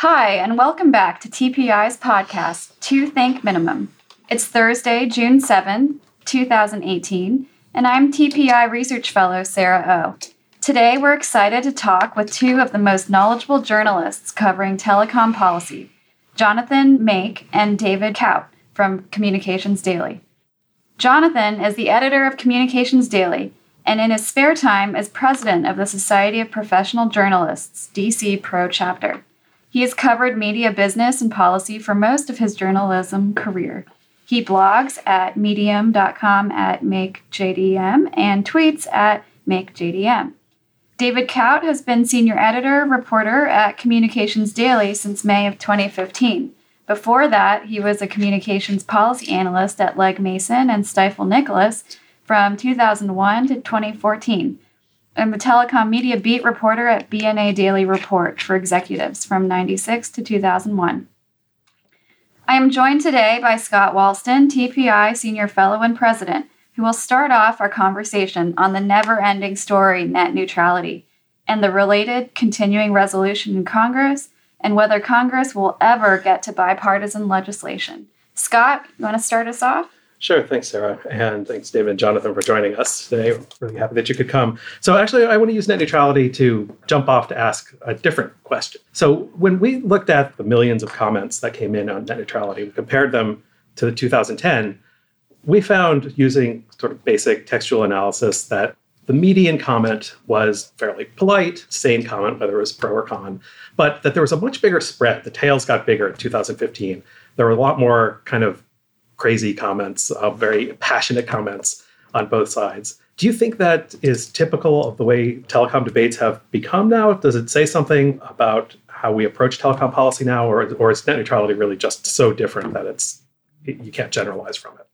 Hi, and welcome back to TPI's podcast, Two Think Minimum. It's Thursday, June 7, 2018, and I'm TPI Research Fellow Sarah O. Today, we're excited to talk with two of the most knowledgeable journalists covering telecom policy Jonathan Make and David Kaut from Communications Daily. Jonathan is the editor of Communications Daily and in his spare time is president of the Society of Professional Journalists, DC Pro Chapter. He has covered media business and policy for most of his journalism career. He blogs at medium.com at makejdm and tweets at makejdm. David Kaut has been senior editor reporter at Communications Daily since May of 2015. Before that, he was a communications policy analyst at Legg Mason and Stifel Nicolaus from 2001 to 2014 and the telecom media beat reporter at BNA Daily Report for executives from 96 to 2001. I am joined today by Scott Wallsten, TPI Senior Fellow and President, who will start off our conversation on the never ending story net neutrality and the related continuing resolution in Congress and whether Congress will ever get to bipartisan legislation. Scott, you want to start us off? Sure. Thanks, Sarah. And thanks, David and Jonathan, for joining us today. Really happy that you could come. So, actually, I want to use net neutrality to jump off to ask a different question. So, when we looked at the millions of comments that came in on net neutrality, we compared them to the 2010, we found using sort of basic textual analysis that the median comment was fairly polite, sane comment, whether it was pro or con, but that there was a much bigger spread. The tails got bigger in 2015. There were a lot more kind of crazy comments, uh, very passionate comments on both sides. Do you think that is typical of the way telecom debates have become now? Does it say something about how we approach telecom policy now, or, or is net neutrality really just so different that it's you can't generalize from it?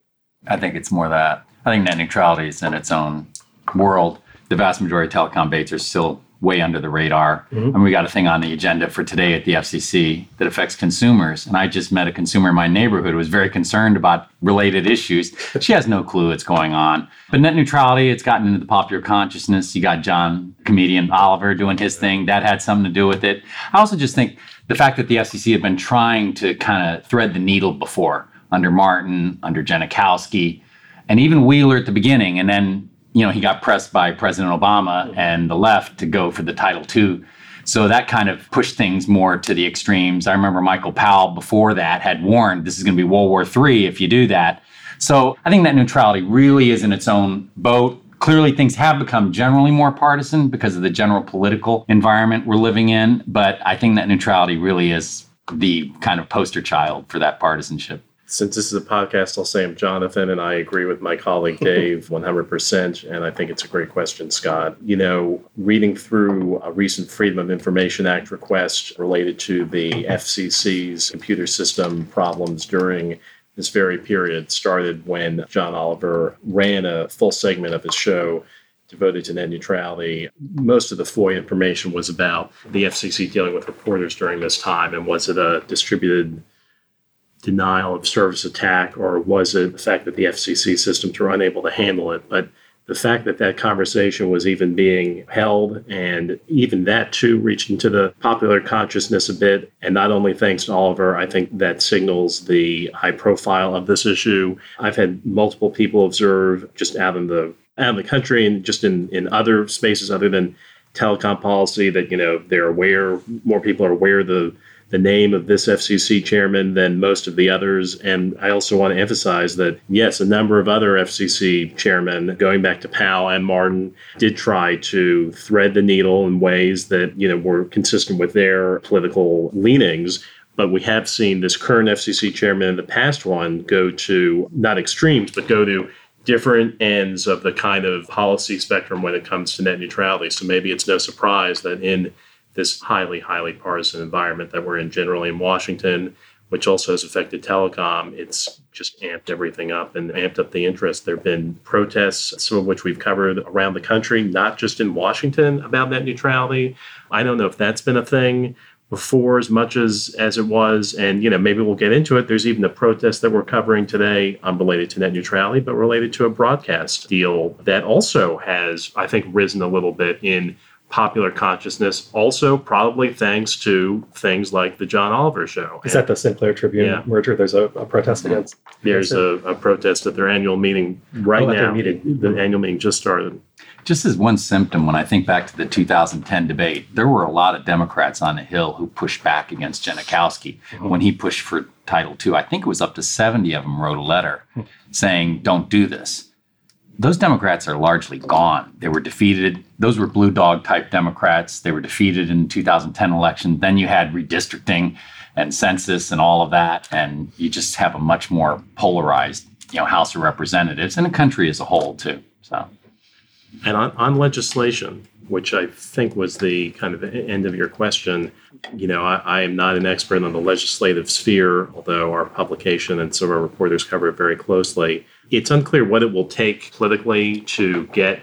I think it's more that. I think net neutrality is in its own world. The vast majority of telecom debates are still way under the radar. Mm-hmm. And we got a thing on the agenda for today at the FCC that affects consumers. And I just met a consumer in my neighborhood who was very concerned about related issues. she has no clue what's going on. But net neutrality, it's gotten into the popular consciousness. You got John, comedian Oliver, doing his thing. That had something to do with it. I also just think the fact that the FCC had been trying to kind of thread the needle before under Martin, under Genachowski, and even Wheeler at the beginning, and then you know, he got pressed by President Obama mm-hmm. and the left to go for the Title II. So that kind of pushed things more to the extremes. I remember Michael Powell before that had warned this is going to be World War III if you do that. So I think that neutrality really is in its own boat. Clearly, things have become generally more partisan because of the general political environment we're living in. But I think that neutrality really is the kind of poster child for that partisanship since this is a podcast, I'll say I'm Jonathan, and I agree with my colleague Dave 100%. And I think it's a great question, Scott. You know, reading through a recent Freedom of Information Act request related to the FCC's computer system problems during this very period started when John Oliver ran a full segment of his show devoted to net neutrality. Most of the FOIA information was about the FCC dealing with reporters during this time, and was it a distributed denial of service attack, or was it the fact that the FCC systems were unable to handle it? But the fact that that conversation was even being held, and even that too reached into the popular consciousness a bit. And not only thanks to Oliver, I think that signals the high profile of this issue. I've had multiple people observe just out in the out in the country and just in in other spaces other than telecom policy that you know they're aware more people are aware the the name of this FCC chairman than most of the others. And I also want to emphasize that, yes, a number of other FCC chairmen, going back to Powell and Martin, did try to thread the needle in ways that, you know, were consistent with their political leanings. But we have seen this current FCC chairman and the past one go to not extremes, but go to different ends of the kind of policy spectrum when it comes to net neutrality. So maybe it's no surprise that in this highly, highly partisan environment that we're in generally in Washington, which also has affected telecom. It's just amped everything up and amped up the interest. There have been protests, some of which we've covered around the country, not just in Washington about net neutrality. I don't know if that's been a thing before as much as as it was and you know maybe we'll get into it there's even a protest that we're covering today unrelated to net neutrality but related to a broadcast deal that also has i think risen a little bit in popular consciousness. Also, probably thanks to things like the John Oliver Show. Is that the Sinclair Tribune Yeah. merger? There's a, a protest against. There's a, a protest at their annual meeting right Oh, now. meeting. The annual meeting just started. Just as one symptom, when I think back to the 2010 debate, there were a lot of Democrats on the Hill who pushed back against Genachowski mm-hmm. when he pushed for Title II. I think it was up to 70 of them wrote a letter hmm. saying, don't do this. Those Democrats are largely gone. They were defeated. Those were blue dog type Democrats. They were defeated in the 2010 election. Then you had redistricting and census and all of that. And you just have a much more polarized, you know, House of Representatives and the country as a whole, too. So. And on, on legislation, which I think was the kind of end of your question, you know, I, I am not an expert on the legislative sphere, although our publication and some of our reporters cover it very closely. It's unclear what it will take politically to get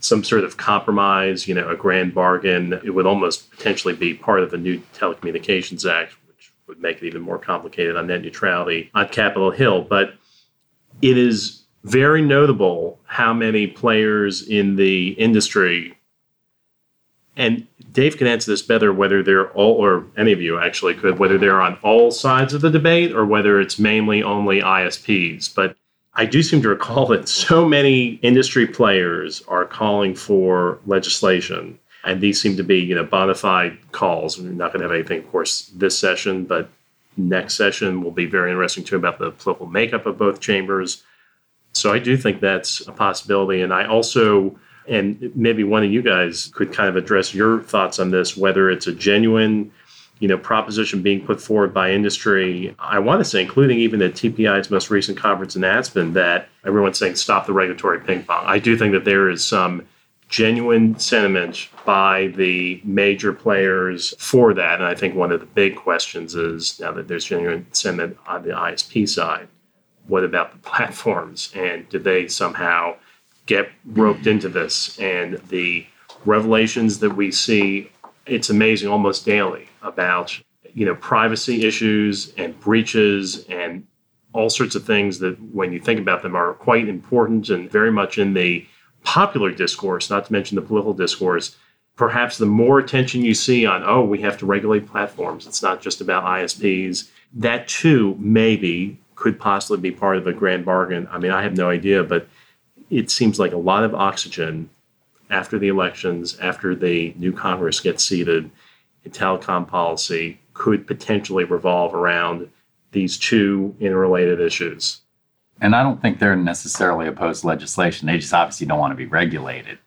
some sort of compromise, you know, a grand bargain. It would almost potentially be part of the new Telecommunications Act, which would make it even more complicated on net neutrality on Capitol Hill. But it is very notable how many players in the industry and Dave can answer this better whether they're all or any of you actually could whether they're on all sides of the debate or whether it's mainly only ISPs but I do seem to recall that so many industry players are calling for legislation and these seem to be you know bona fide calls we're not going to have anything of course this session but next session will be very interesting too about the political makeup of both chambers so I do think that's a possibility. And I also, and maybe one of you guys could kind of address your thoughts on this, whether it's a genuine, you know, proposition being put forward by industry. I want to say, including even at TPI's most recent conference in Aspen, that everyone's saying stop the regulatory ping pong. I do think that there is some genuine sentiment by the major players for that. And I think one of the big questions is now that there's genuine sentiment on the ISP side what about the platforms and do they somehow get roped into this and the revelations that we see it's amazing almost daily about you know privacy issues and breaches and all sorts of things that when you think about them are quite important and very much in the popular discourse not to mention the political discourse perhaps the more attention you see on oh we have to regulate platforms it's not just about isps that too maybe could possibly be part of a grand bargain. I mean, I have no idea, but it seems like a lot of oxygen after the elections, after the new Congress gets seated, in telecom policy could potentially revolve around these two interrelated issues. And I don't think they're necessarily opposed to legislation. They just obviously don't want to be regulated.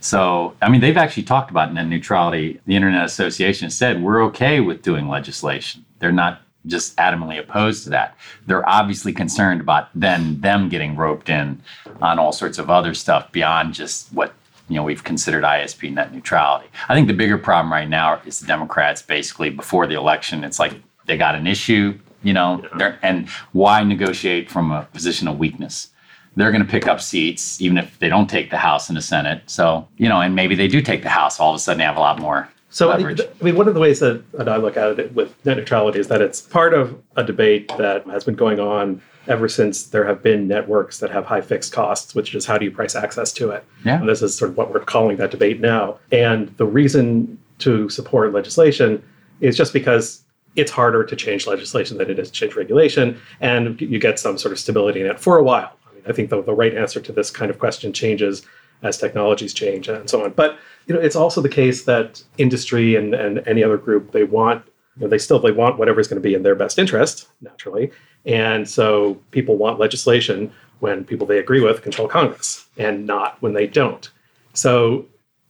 So, I mean, they've actually talked about net neutrality. The Internet Association said we're okay with doing legislation. They're not just adamantly opposed to that. They're obviously concerned about then them getting roped in on all sorts of other stuff beyond just what you know we've considered ISP net neutrality. I think the bigger problem right now is the Democrats basically before the election. It's like they got an issue, you know, they're- and why negotiate from a position of weakness? They're going to pick up seats even if they don't take the House and the Senate. So you know, and maybe they do take the House. All of a sudden, they have a lot more So, I leverage. I mean, one of the ways that, that I look at it with net neutrality is that it's part of a debate that has been going on ever since there have been networks that have high fixed costs, which is how do you price access to it? Yeah. And this is sort of what we're calling that debate now. And the reason to support legislation is just because it's harder to change legislation than it is to change regulation, and you get some sort of stability in it for a while. I mean, I think the, the right answer to this kind of question changes as technologies change and so on. But you know, it's also the case that industry and, and any other group they want you know, they still they want whatever is going to be in their best interest naturally, and so people want legislation when people they agree with control Congress and not when they don't. So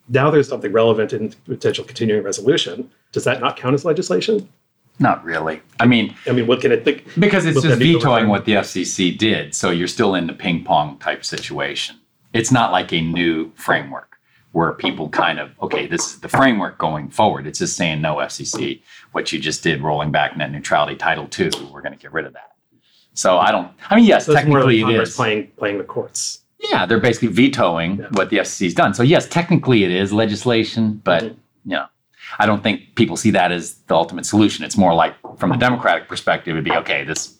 now there's something relevant in potential continuing resolution. Does that not count as legislation? Not really. I mean, I mean, what can it think? Because it's just vetoing what the FCC did. So you're still in the ping pong type situation. It's not like a new framework where people kind of, okay, this is the framework going forward. It's just saying, no, FCC, what you just did, rolling back net neutrality Title II, we're going to get rid of that. So I don't, I mean, yes, So technically it is. playing playing the courts. Yeah, they're basically vetoing Yeah. what the FCC's done. So yes, technically it is legislation, but Mhm. you know, I don't think people see that as the ultimate solution. It's more like from the Democratic perspective, it'd be okay. This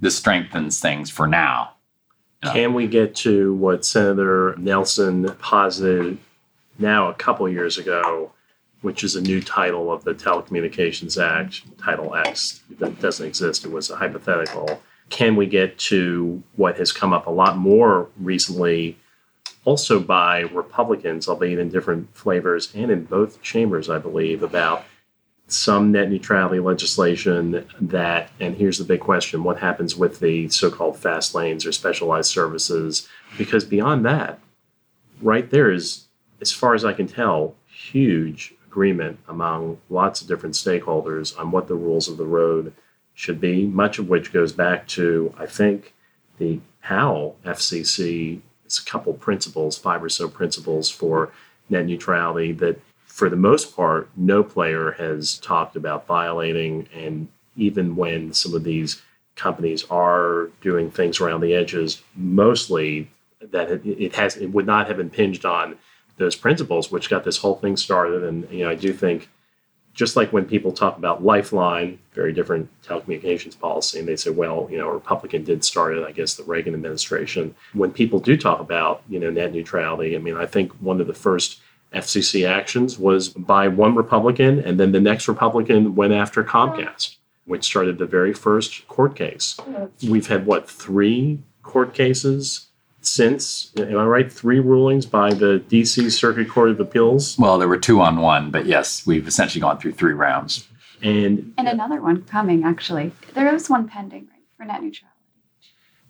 this strengthens things for now. Can we get to what Senator Nelson posited now a couple years ago, which is a new title of the Telecommunications Act, Title X, that doesn't exist. It was a hypothetical. Can we get to what has come up a lot more recently, also by Republicans, albeit in different flavors and in both chambers, I believe, about some net neutrality legislation that, and here's the big question what happens with the so called fast lanes or specialized services? Because beyond that, right there is, as far as I can tell, huge agreement among lots of different stakeholders on what the rules of the road should be, much of which goes back to, I think, the Powell FCC. It's a couple principles, five or so principles for net neutrality that for the most part, no player has talked about violating. And even when some of these companies are doing things around the edges, mostly that it, has it would not have impinged on those principles, which got this whole thing started. And you know, I do think just like when people talk about Lifeline, very different telecommunications policy, and they say, well, you know, a Republican did start it, I guess the Reagan administration. When people do talk about, you know, net neutrality, I mean, I think one of the first FCC actions was by one Republican, and then the next Republican went after Comcast, which started the very first court case. We've had, what, three court cases since? Am I right? Three rulings by the DC Circuit Court of Appeals? Well, there were two on one, but yes, we've essentially gone through three rounds. And, and another one coming, actually. There is one pending, right, for net neutrality.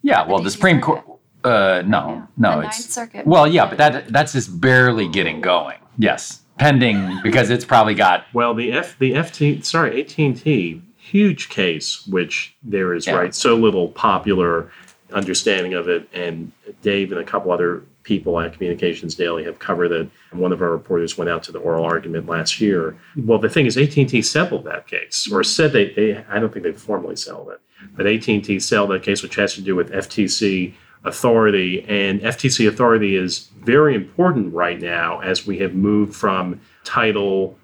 Yeah, well, the, the Supreme Court. Uh, no, yeah. no, the it's Ninth Circuit. Well, yeah, but that that's just barely getting going. Yes, pending because it's probably got. Well, the F the FT sorry AT and T huge case, which there is yeah. right so little popular understanding of it, and Dave and a couple other people at Communications Daily have covered it. One of our reporters went out to the oral argument last year. Well, the thing is, AT and T settled that case, or said they, they I don't think they formally settled it, but AT and T settled that case, which has to do with FTC authority. And FTC authority is very important right now as we have moved from title.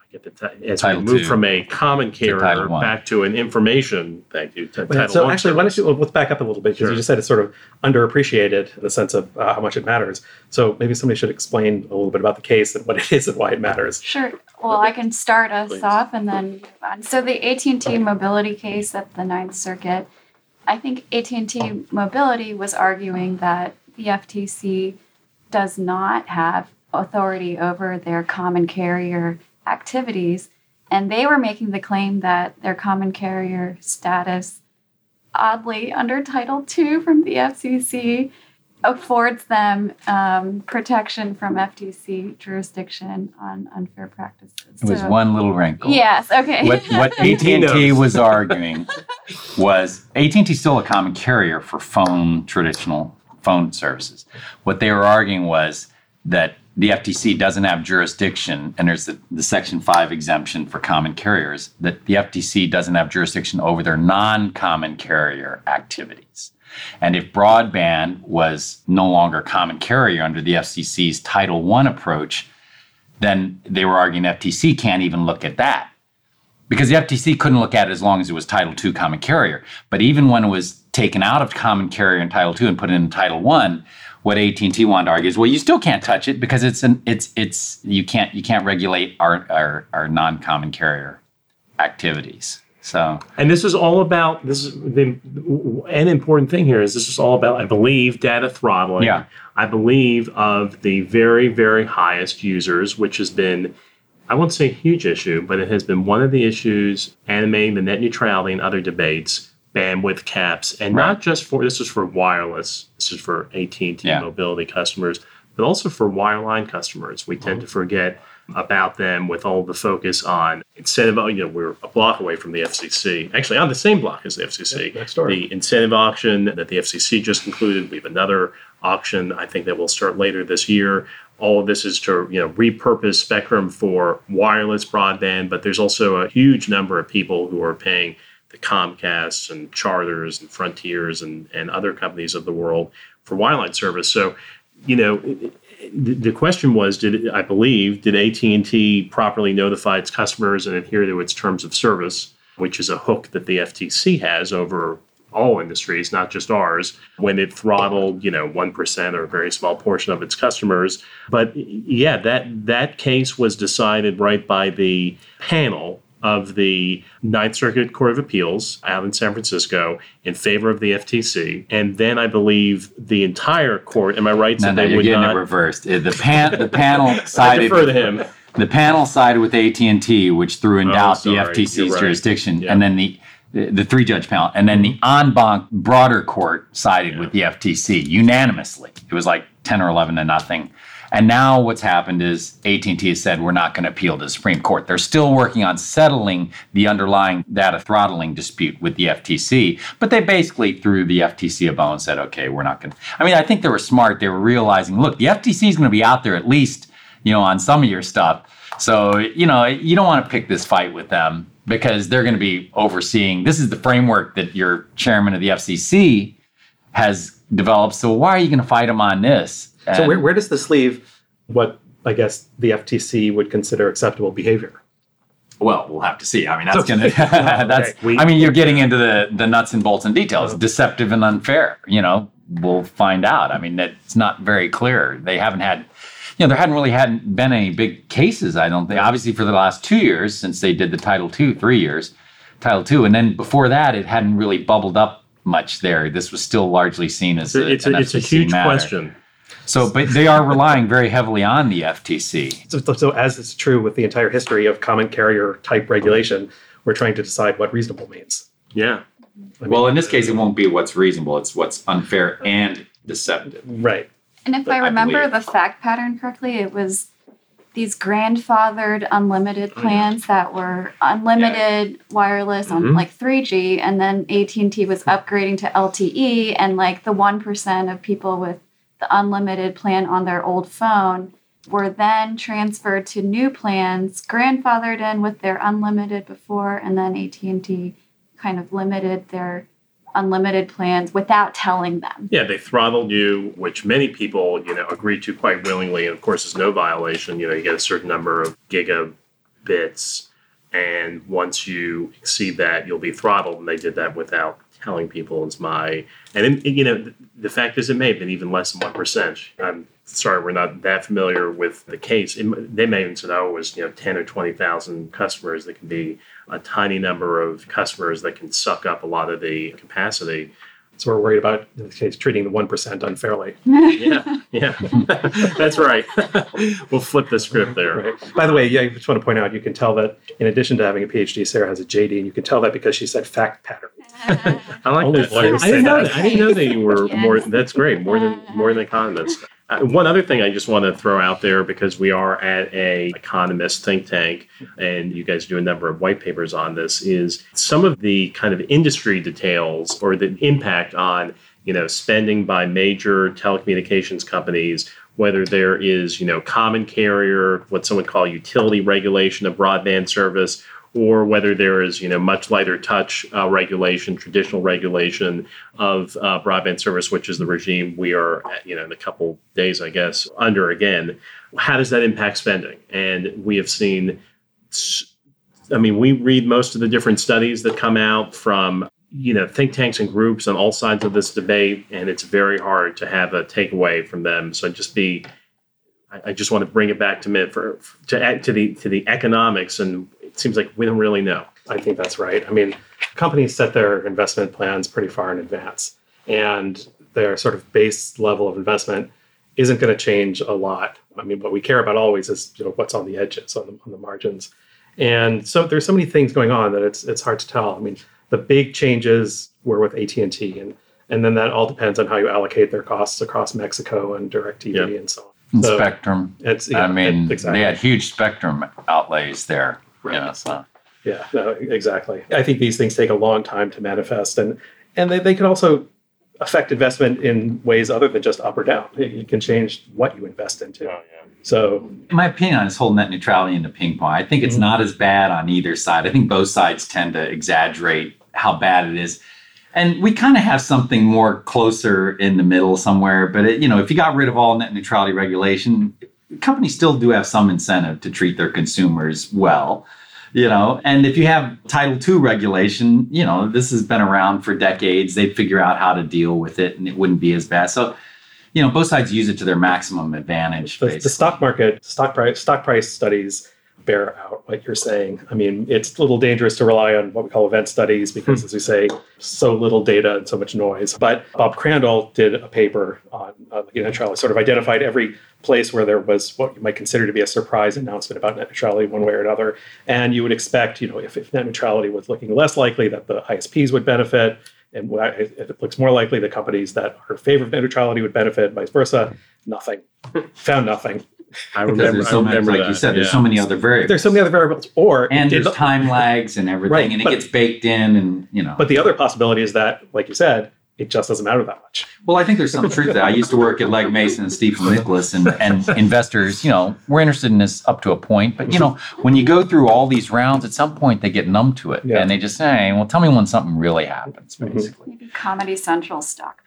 I get the t- as title we move two. from a common carrier to back to an information. Thank you. T- so actually, why don't you let's back up a little bit because sure. you just said it's sort of underappreciated in the sense of uh, how much it matters. So maybe somebody should explain a little bit about the case and what it is and why it matters. Sure. Well, I can start us Please. off and then move on. So the AT and T mobility case at the Ninth Circuit I think AT&T Mobility was arguing that the FTC does not have authority over their common carrier activities and they were making the claim that their common carrier status oddly under title II from the FCC affords them um, protection from FTC jurisdiction on unfair practices. It was so, one little wrinkle. Yes. Okay. What, what AT&T was arguing was AT&T is still a common carrier for phone traditional phone services. What they were arguing was that the FTC doesn't have jurisdiction, and there's the, the Section 5 exemption for common carriers, that the FTC doesn't have jurisdiction over their non common carrier activities. And if broadband was no longer common carrier under the FCC's Title I approach, then they were arguing FTC can't even look at that. Because the FTC couldn't look at it as long as it was Title II common carrier. But even when it was taken out of common carrier in Title II and put in Title I, what AT&T wanted to argue is, well, you still can't touch it because it's an it's it's you can't you can't regulate our our, our non-common carrier activities. So, and this is all about this is the an important thing here is this is all about I believe data throttling. Yeah. I believe of the very very highest users, which has been I won't say a huge issue, but it has been one of the issues animating the net neutrality and other debates. Bandwidth caps, and right. not just for this is for wireless. This is for AT and T mobility customers, but also for wireline customers. We tend mm-hmm. to forget about them with all the focus on incentive. You know, we're a block away from the FCC, actually on the same block as the FCC. The incentive auction that the FCC just concluded. We have another auction. I think that will start later this year. All of this is to you know repurpose spectrum for wireless broadband, but there's also a huge number of people who are paying the Comcasts and Charters and Frontiers and, and other companies of the world for wireline service. So, you know, the question was did i believe did at&t properly notify its customers and adhere to its terms of service which is a hook that the ftc has over all industries, not just ours, when it throttled, you know, 1% or a very small portion of its customers. But yeah, that, that case was decided right by the panel of the Ninth Circuit Court of Appeals out in San Francisco in favor of the FTC, and then I believe the entire court. Am I right? No, that no, they you're would getting not. it reversed. The pan, the panel I sided. defer to him. The panel sided with AT and T, which threw in Oh, doubt sorry. the FTC's right. jurisdiction, Yeah. and then the the, three judge panel, and then the en banc broader court sided with the FTC unanimously. It was like ten or eleven to nothing. And now what's happened is AT&T has said we're not going to appeal to the Supreme Court. They're still working on settling the underlying data throttling dispute with the FTC, but they basically threw the FTC a bone and said, okay, we're not going to. I mean, I think they were smart. They were realizing, look, the FTC is going to be out there at least, you know, on some of your stuff. So, you know, you don't want to pick this fight with them because they're going to be overseeing. This is the framework that your chairman of the FCC has developed. So why are you going to fight them on this? So where, where does this leave what I guess the FTC would consider acceptable behavior? Well, we'll have to see. I mean, that's Okay. gonna. that's. Okay, we- I mean, you're getting into the the nuts and bolts and details. Oh. Deceptive and unfair. You know, we'll find out. I mean, it's not very clear. They haven't had. You know, there hadn't really hadn't been any big cases. I don't think. Obviously, for the last two years since they did the Title Two, three years, Title Two, and then before that, it hadn't really bubbled up much there. This was still largely seen as a, It's a, it's a huge matter. question. So, but they are relying very heavily on the FTC. So, so as is true with the entire history of common carrier type regulation, we're trying to decide what reasonable means. Yeah. I mean, Well, in this case, it won't be what's reasonable. It's what's unfair and deceptive. right. And if But I I remember believe- the fact pattern correctly, it was these grandfathered unlimited Oh, plans that were unlimited wireless on Mm-hmm. Mhm. like 3G, and then AT&T was upgrading to LTE, and like the one percent of people with the unlimited plan on their old phone were then transferred to new plans, grandfathered in with their unlimited before, and then AT&T kind of limited their unlimited plans without telling them. Yeah, they throttled you, which many people, you know, agreed to quite willingly. And of course, there's no violation. You know, you get a certain number of gigabits, and once you exceed that, you'll be throttled. And they did that without telling people. Is my and then, you know, the fact is, it may have been even less than one percent. I'm sorry, we're not that familiar with the case. It, they may even said, oh, it was you know ten or twenty thousand customers. That can be a tiny number of customers that can suck up a lot of the capacity. So we're worried about, in this case, treating the 1% unfairly. Yeah, yeah, that's right. we'll flip the script there. Right. By the way, yeah, I just want to point out, you can tell that in addition to having a PhD, Sarah has a JD, and you can tell that because she said fact pattern. I like Only that. I didn't know that. that. I didn't know that you were Yes. more. That's great. More than more than economists. Uh, one other thing I just want to throw out there because we are at a economist think tank, and you guys do a number of white papers on this. Is some of the kind of industry details or the impact on you know spending by major telecommunications companies whether there is you know common carrier what some would call utility regulation of broadband service or whether there is you know much lighter touch uh, regulation traditional regulation of uh, broadband service which is the regime we are you know in a couple days i guess under again how does that impact spending? And we have seen I mean we read most of the different studies that come out from you know think tanks and groups on all sides of this debate and it's very hard to have a takeaway from them. So just be I, just want to bring it back to mid for to to the to the economics and it seems like we don't really know I think that's right. I mean, companies set their investment plans pretty far in advance, and their sort of base level of investment isn't going to change a lot. I mean, what we care about always is you know what's on the edges, on the, on the margins, and so there's so many things going on that it's it's hard to tell. I mean, the big changes were with AT and T, and and then that all depends on how you allocate their costs across Mexico and Directv Yeah. and so on. So Spectrum. It's I yeah, mean, exactly. they had huge Spectrum outlays there. Right. You know, so. Yeah, no, exactly. I think these things take a long time to manifest, and and they, they can also affect investment in ways other than just up or down. It, it can change what you invest into. So In my opinion on this whole net neutrality into ping pong, I think it's Mhm. not as bad on either side. I think both sides tend to exaggerate how bad it is. And we kind of have something more closer in the middle somewhere. But it, you know, if you got rid of all net neutrality regulation, companies still do have some incentive to treat their consumers well. you know, and if you have Title II regulation, you know, this has been around for decades. They'd figure out how to deal with it and it wouldn't be as bad. So, you know, both sides use it to their maximum advantage. The, the stock market, stock price, stock price studies bear out what you're saying. I mean, it's a little dangerous to rely on what we call event studies because, hmm. as we say, so little data and so much noise. But Bob Crandall did a paper on uh, net neutrality, sort of identified every place where there was what you might consider to be a surprise announcement about net neutrality one way or another. And you would expect, you know, if, if net neutrality was looking less likely, that the ISPs would benefit. And if it looks more likely, the companies that are in favor of net neutrality would benefit, vice versa. Nothing. Found nothing. I remember. There's so I remember many, like that. you said, there's yeah. so many other variables. There's so many other variables, or and there's time lags and everything, right, and it but, gets baked in, and you know. But the other possibility is that, like you said, it just doesn't matter that much. Well, I think there's some truth there. I used to work at Legg Mason and Stifel Nicolaus, and, and investors, you know, we're interested in this up to a point. But, you know, when you go through all these rounds, at some point they get numb to it. Yeah. And they just say, well, tell me when something really happens, mm-hmm. basically. Maybe Comedy Central stock prices.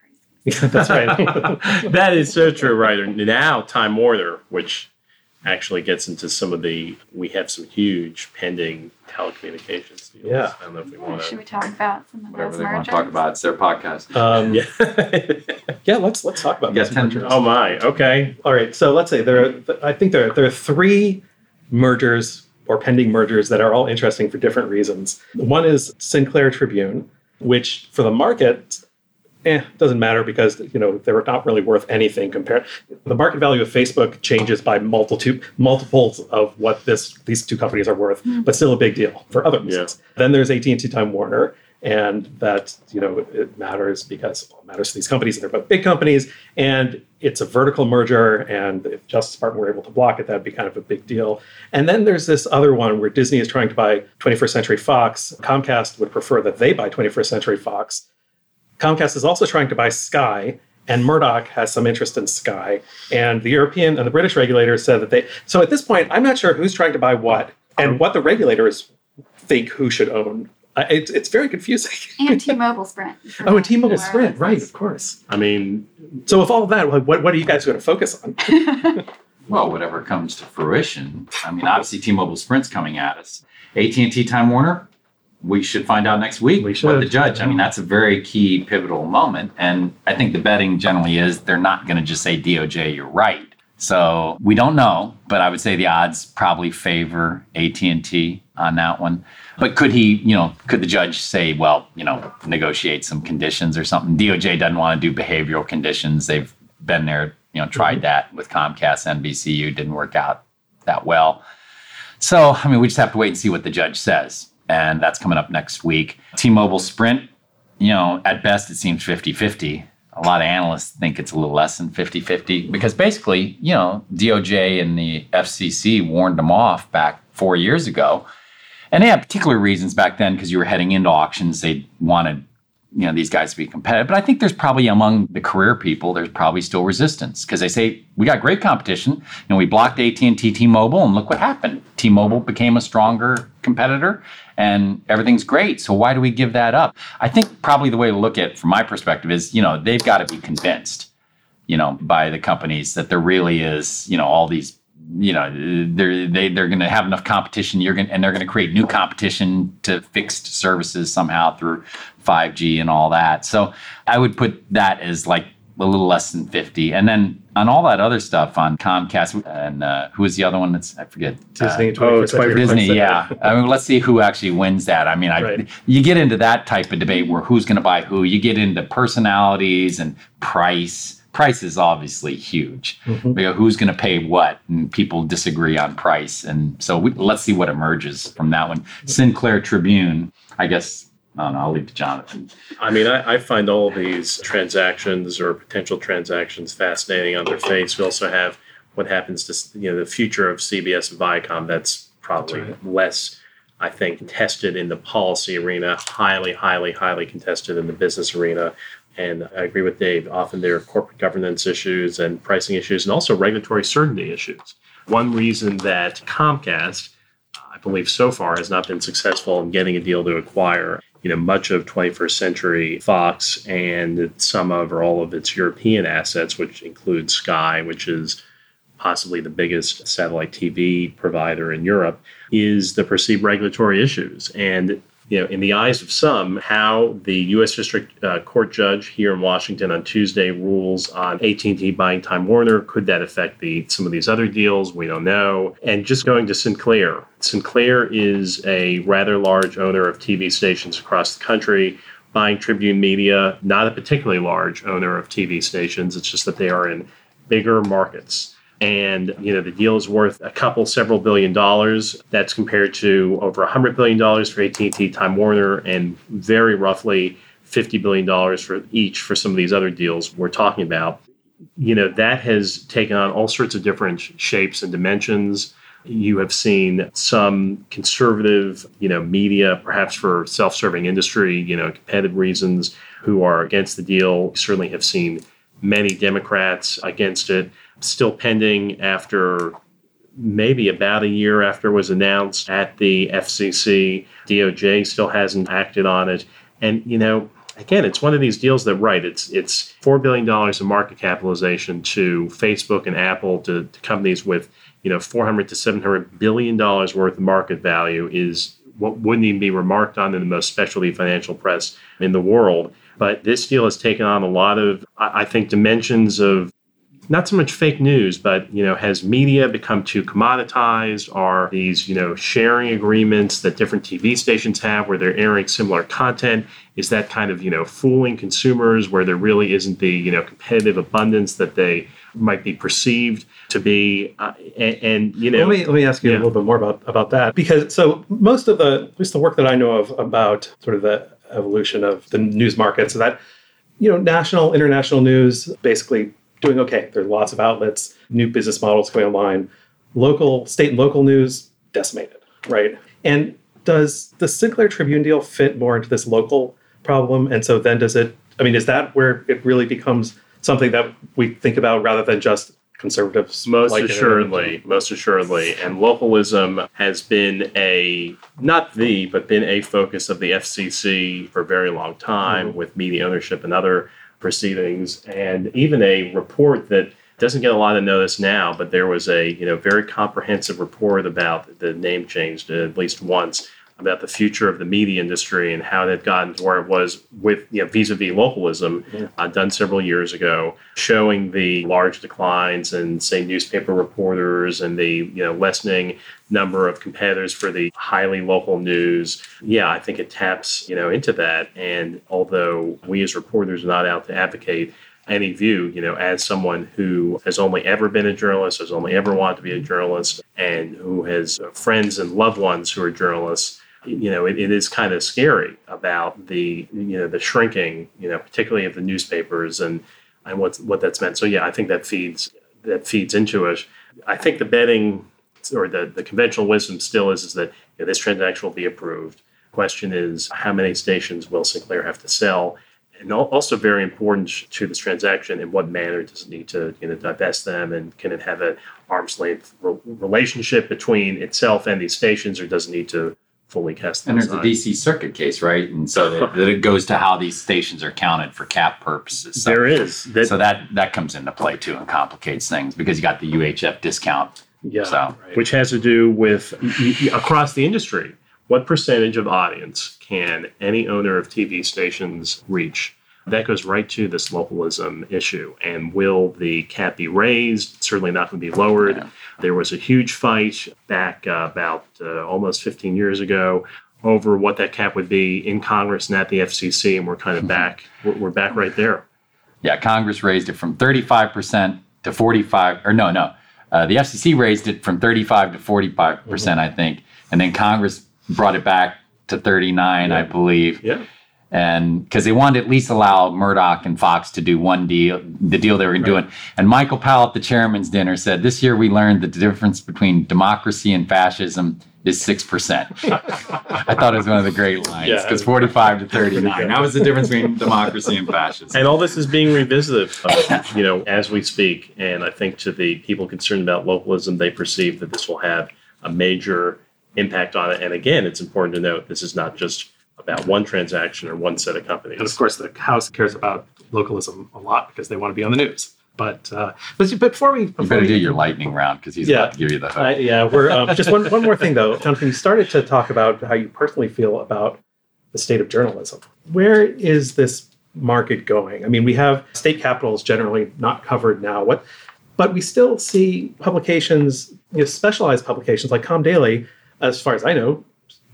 That's right. that is so true, right? Now, Time Warner, which actually gets into some of the, we have some huge pending telecommunications deals. Yeah. I don't know if we want to. Should we talk about some of whatever those they mergers? want to talk about. It's their podcast. Um, yeah. yeah, let's let's talk about yeah, mergers. Oh my. Okay. All right. So let's say there. Are, I think there there are three mergers or pending mergers that are all interesting for different reasons. One is Sinclair Tribune, which for the market eh, doesn't matter because you know they're not really worth anything compared. The market value of Facebook changes by multitude multiples of what this these two companies are worth, mm. but still a big deal for other reasons. Yeah. Then there's AT and T Time Warner, and that you know it matters because well, it matters to these companies and they're both big companies, and it's a vertical merger. And if Justice Department were able to block it, that'd be kind of a big deal. And then there's this other one where Disney is trying to buy 21st Century Fox. Comcast would prefer that they buy 21st Century Fox Comcast is also trying to buy Sky, and Murdoch has some interest in Sky. And the European and the British regulators said that they. So at this point, I'm not sure who's trying to buy what and what the regulators think who should own. Uh, it's, it's very confusing. and T-Mobile Sprint. Oh, and T-Mobile Sprint, right? Of course. I mean, so with all of that, what what are you guys going to focus on? well, whatever comes to fruition. I mean, obviously, T-Mobile Sprint's coming at us. AT and T Time Warner we should find out next week what the judge. I mean, that's a very key pivotal moment, and I think the betting generally is they're not going to just say DOJ, you're right. So we don't know, but I would say the odds probably favor AT and T on that one. But could he, you know, could the judge say, well, you know, negotiate some conditions or something? DOJ doesn't want to do behavioral conditions. They've been there, you know, tried mm-hmm. that with Comcast, NBCU, didn't work out that well. So, I mean, we just have to wait and see what the judge says and that's coming up next week. T Mobile Sprint, you know, at best it seems 50 50. A lot of analysts think it's a little less than 50 50 because basically, you know, DOJ and the FCC warned them off back four years ago. And they had particular reasons back then because you were heading into auctions. They wanted you know these guys to be competitive. But I think there's probably among the career people, there's probably still resistance because they say we got great competition. You know, we blocked AT and T, T-Mobile, and look what happened. T-Mobile became a stronger competitor, and everything's great. So why do we give that up? I think probably the way to look at it from my perspective is, you know, they've got to be convinced, you know, by the companies that there really is, you know, all these you know they're they, they're going to have enough competition you're going and they're going to create new competition to fixed services somehow through 5G and all that. So I would put that as like a little less than 50. And then on all that other stuff on Comcast and uh, who was the other one that's I forget Disney. Uh, oh, Disney. Yeah. I mean, let's see who actually wins that. I mean, I, right. you get into that type of debate where who's going to buy who. You get into personalities and price. Price is obviously huge. Mm-hmm. Because who's going to pay what, and people disagree on price. And so we, let's see what emerges from that one. Sinclair Tribune, I guess I don't know. I'll leave to Jonathan. I mean, I, I, find all these transactions or potential transactions fascinating on their face. We also have what happens to you know the future of CBS and Viacom. That's probably right. less, I think, tested in the policy arena. Highly, highly, highly contested in the business arena. And I agree with Dave. Often there are corporate governance issues and pricing issues, and also regulatory certainty issues. One reason that Comcast I believe so far has not been successful in getting a deal to acquire you know much of 21st century Fox and some of or all of its European assets, which includes Sky, which is possibly the biggest satellite TV provider in Europe, is the perceived regulatory issues. And you know, in the eyes of some, how the U.S. District uh, Court judge here in Washington on Tuesday rules on AT&T buying Time Warner could that affect the some of these other deals? We don't know. And just going to Sinclair, Sinclair is a rather large owner of TV stations across the country. Buying Tribune Media, not a particularly large owner of TV stations. It's just that they are in bigger markets and you know the deal is worth a couple several billion dollars. That's compared to over 100 billion dollars for AT&T Time Warner and very roughly 50 billion dollars for each for some of these other deals we're talking about. You know that has taken on all sorts of different shapes and dimensions. You have seen some conservative you know media perhaps for self-serving industry you know competitive reasons who are against the deal. Certainly have seen many democrats against it still pending after maybe about a year after it was announced at the FCC. DOJ still hasn't acted on it. And, you know, again, it's one of these deals that, right, it's it's $4 billion in market capitalization to Facebook and Apple, to, to companies with, you know, 400 to 700 billion dollars worth of market value is what wouldn't even be remarked on in the most specialty financial press in the world. But this deal has taken on a lot of, I think, dimensions of not so much fake news, but you know, has media become too commoditized? Are these you know sharing agreements that different TV stations have where they're airing similar content? Is that kind of you know fooling consumers where there really isn't the you know competitive abundance that they might be perceived to be? Uh, and, and, you know, let me let me ask you yeah. a little bit more about about that because so most of the at least the work that I know of about sort of the evolution of the news market, so that you know national international news basically doing okay. There's lots of outlets, new business models coming online. Local, state and local news decimated, right? And does the Sinclair Tribune deal fit more into this local problem? And so then does it, I mean, is that where it really becomes something that we think about rather than just conservatives? Most like assuredly, most assuredly. And localism has been a, not the, but been a focus of the FCC for a very long time mm-hmm. with media ownership and other proceedings, and even a report that doesn't get a lot of notice now, but there was a you know very comprehensive report about the name changed at least once about the future of the media industry and how it had gotten to where it was with you know vis-a-vis localism yeah. uh, done several years ago showing the large declines in say newspaper reporters and the you know lessening number of competitors for the highly local news yeah i think it taps you know into that and although we as reporters are not out to advocate any view, you know, as someone who has only ever been a journalist, has only ever wanted to be a journalist, and who has friends and loved ones who are journalists, you know, it, it is kind of scary about the you know the shrinking, you know, particularly of the newspapers and and what what that's meant. So yeah, I think that feeds that feeds into it. I think the betting or the, the conventional wisdom still is is that you know, this transaction will be approved. Question is how many stations will Sinclair have to sell? And also very important to this transaction in what manner does it need to you know, divest them and can it have an arm's length relationship between itself and these stations or does it need to fully cast. And there's a DC Circuit case, right? And so that, that, it goes to how these stations are counted for cap purposes. So, there is. That, so that that comes into play too and complicates things because you got the UHF discount. Yeah, so. right. which has to do with across the industry. What percentage of audience can any owner of TV stations reach that goes right to this localism issue. And will the cap be raised? certainly not going to be lowered. Yeah. There was a huge fight back uh, about uh, almost 15 years ago over what that cap would be in Congress and at the FCC, and we're kind of mm-hmm. back. We're, we're back right there. Yeah, Congress raised it from 35% to 45, or no, no. Uh, the FCC raised it from 35 to 45 percent, mm-hmm. I think, and then Congress brought it back to 39, yeah. I believe. Yeah and because they wanted to at least allow Murdoch and Fox to do one deal, the deal they were right. doing. And Michael Powell at the chairman's dinner said, "This year we learned that the difference between democracy and fascism is six percent." I thought it was one of the great lines because yeah, forty-five to thirty-nine. That was the difference between democracy and fascism. And all this is being revisited, uh, you know, as we speak. And I think to the people concerned about localism, they perceive that this will have a major impact on it. And again, it's important to note this is not just about one transaction or one set of companies. And of course, the House cares about localism a lot because they want to be on the news. But uh, but, but before we You before better we, do your lightning round because he's Yeah. about to give you the hook. I, yeah, we're um, just one one more thing though, Jonathan. You started to talk about how you personally feel about the state of journalism. Where is this market going? I mean, we have state capitals generally not covered now. What, but we still see publications, you know, specialized publications like Com Daily, as far as I know,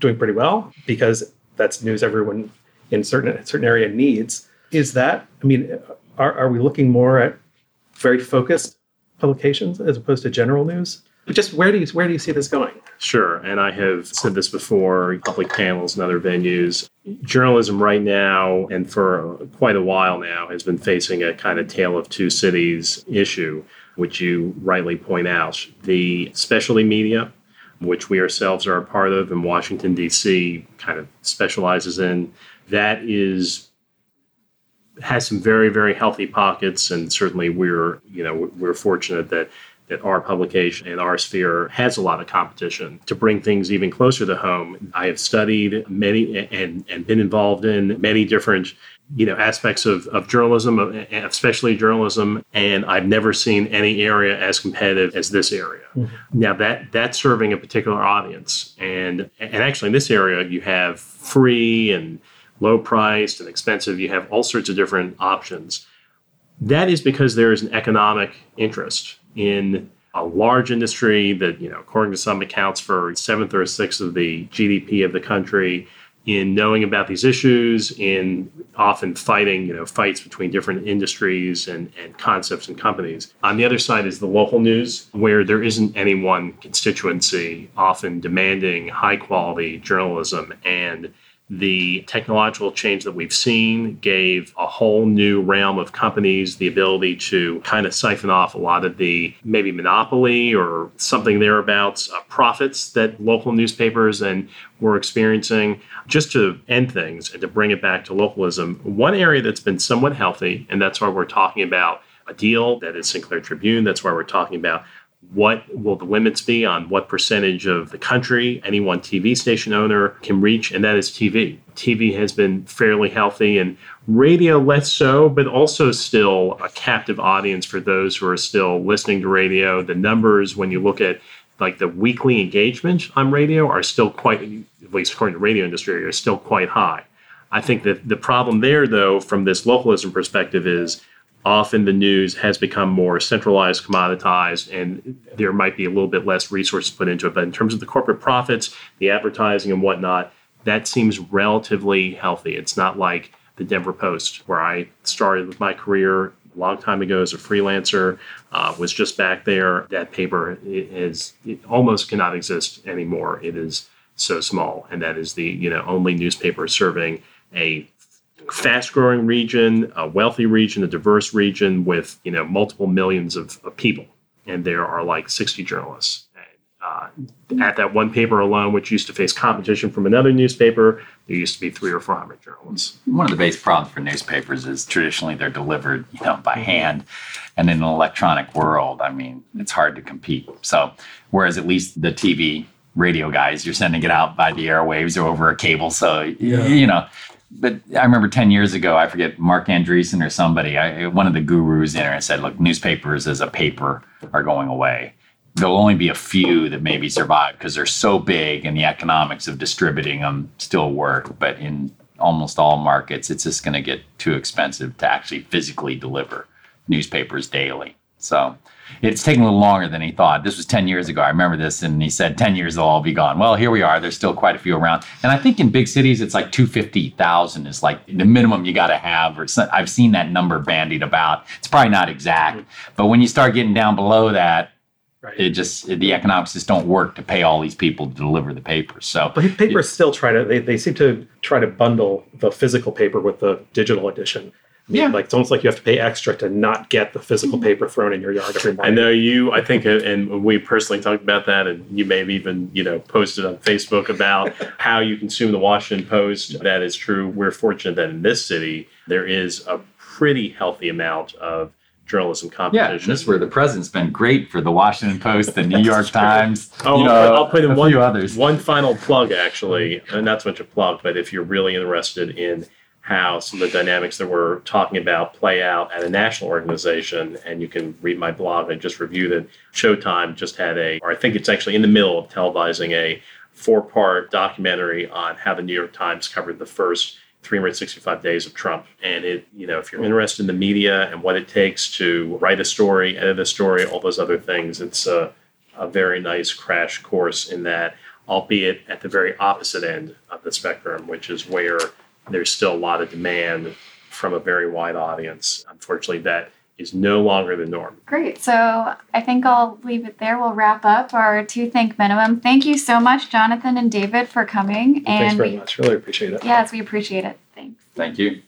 doing pretty well because that's news everyone in certain certain area needs. Is that? I mean, are are we looking more at very focused publications as opposed to general news? Just where do you where do you see this going? Sure. And I have said this before public panels and other venues. Journalism right now, and for quite a while now, has been facing a kind of tale of two cities issue, which you rightly point out. The specialty media, which we ourselves are a part of, and Washington, D.C. kind of specializes in, that is has some very very healthy pockets and certainly we're you know we're fortunate that that our publication and our sphere has a lot of competition to bring things even closer to home i have studied many and and been involved in many different you know aspects of, of journalism uh, uh, especially journalism and i've never seen any area as competitive as this area hmm. now that that's serving a particular audience and and actually in this area you have free and low priced and expensive. You have all sorts of different options. That is because there is an economic interest in a large industry that, you know, according to some accounts for seventh or sixth of the GDP of the country, in knowing about these issues, in often fighting, you know, fights between different industries and, and concepts and companies. On the other side is the local news, where there isn't any one constituency often demanding high quality journalism and the technological change that we've seen gave a whole new realm of companies the ability to kind of siphon off a lot of the maybe monopoly or something thereabouts uh, profits that local newspapers and were experiencing. Just to end things and to bring it back to localism, one area that's been somewhat healthy, and that's why we're talking about a deal that is Sinclair Tribune. That's why we're talking about what will the limits be on what percentage of the country any one TV station owner can reach, and that is TV. TV has been fairly healthy, and radio less so, but also still a captive audience for those who are still listening to radio. The numbers, when you look at like the weekly engagement on radio, are still quite, at least according to the radio industry, are still quite high. I think that the problem there, though, from this localism perspective, is often the news has become more centralized, commoditized, and there might be a little bit less resources put into it. But in terms of the corporate profits, the advertising and whatnot, that seems relatively healthy. It's not like the Denver Post, where I started with my career a long time ago as a freelancer, uh, was just back there. That paper is almost cannot exist anymore. It is so small, and that is the you know only newspaper serving a fast growing region, a wealthy region, a diverse region with you know multiple millions of, of people, and there are like sixty journalists. Uh, at that one paper alone, which used to face competition from another newspaper, there used to be three or four hundred journalists. One of the base problems for newspapers is traditionally they're delivered, you know, by hand, and in an electronic world, I mean, it's hard to compete. So, whereas at least the TV, radio guys, you're sending it out by the airwaves or over a cable, so y- you know. But I remember 10 years ago, I forget Marc Andreessen or somebody, I, one of the gurus in there said, look, newspapers as a paper are going away. There'll only be a few that maybe survive because they're so big and the economics of distributing them still work. But in almost all markets, it's just going to get too expensive to actually physically deliver newspapers daily. So it's taking a little longer than he thought. This was 10 years ago. I remember this, and he said 10 years they'll all be gone. Well, here we are. There's still quite a few around. And I think in big cities, it's like 250,000 is like the minimum you got to have. Or I've seen that number bandied about. It's probably not exact, mm-hmm. but when you start getting down below that, Right. it just the economics just don't work to pay all these people to deliver the papers. So But papers still try to they, they seem to try to bundle the physical paper with the digital edition. I mean, Yeah. like it's almost like you have to pay extra to not get the physical paper thrown in your yard every month. I know you. I think, uh, and we personally talked about that, and you may have even, you know, posted on Facebook about how you consume the Washington Post. That is true. We're fortunate that in this city there is a pretty healthy amount of journalism yeah, competition. this is where the president's been great for the Washington Post, the New York Times. Oh, you know, I'll put in one, few others. one final plug, actually, and not so much a plug, but if you're really interested in how some of the dynamics that we're talking about play out at a national organization. And you can read my blog. I just reviewed it. Showtime just had a, or I think it's actually in the middle of televising a four part documentary on how the New York Times covered the first 365 days of Trump. And it, you know, if you're interested in the media and what it takes to write a story, edit a story, all those other things, it's a, a very nice crash course in that, albeit at the very opposite end of the spectrum, which is where there's still a lot of demand from a very wide audience. Unfortunately, that is no longer the norm. Great. So I think I'll leave it there. We'll wrap up our two think minimum. Thank you so much, Jonathan and David, for coming. Thanks and very we, much. Really appreciate it. yes, we appreciate it. Thanks. Thank you.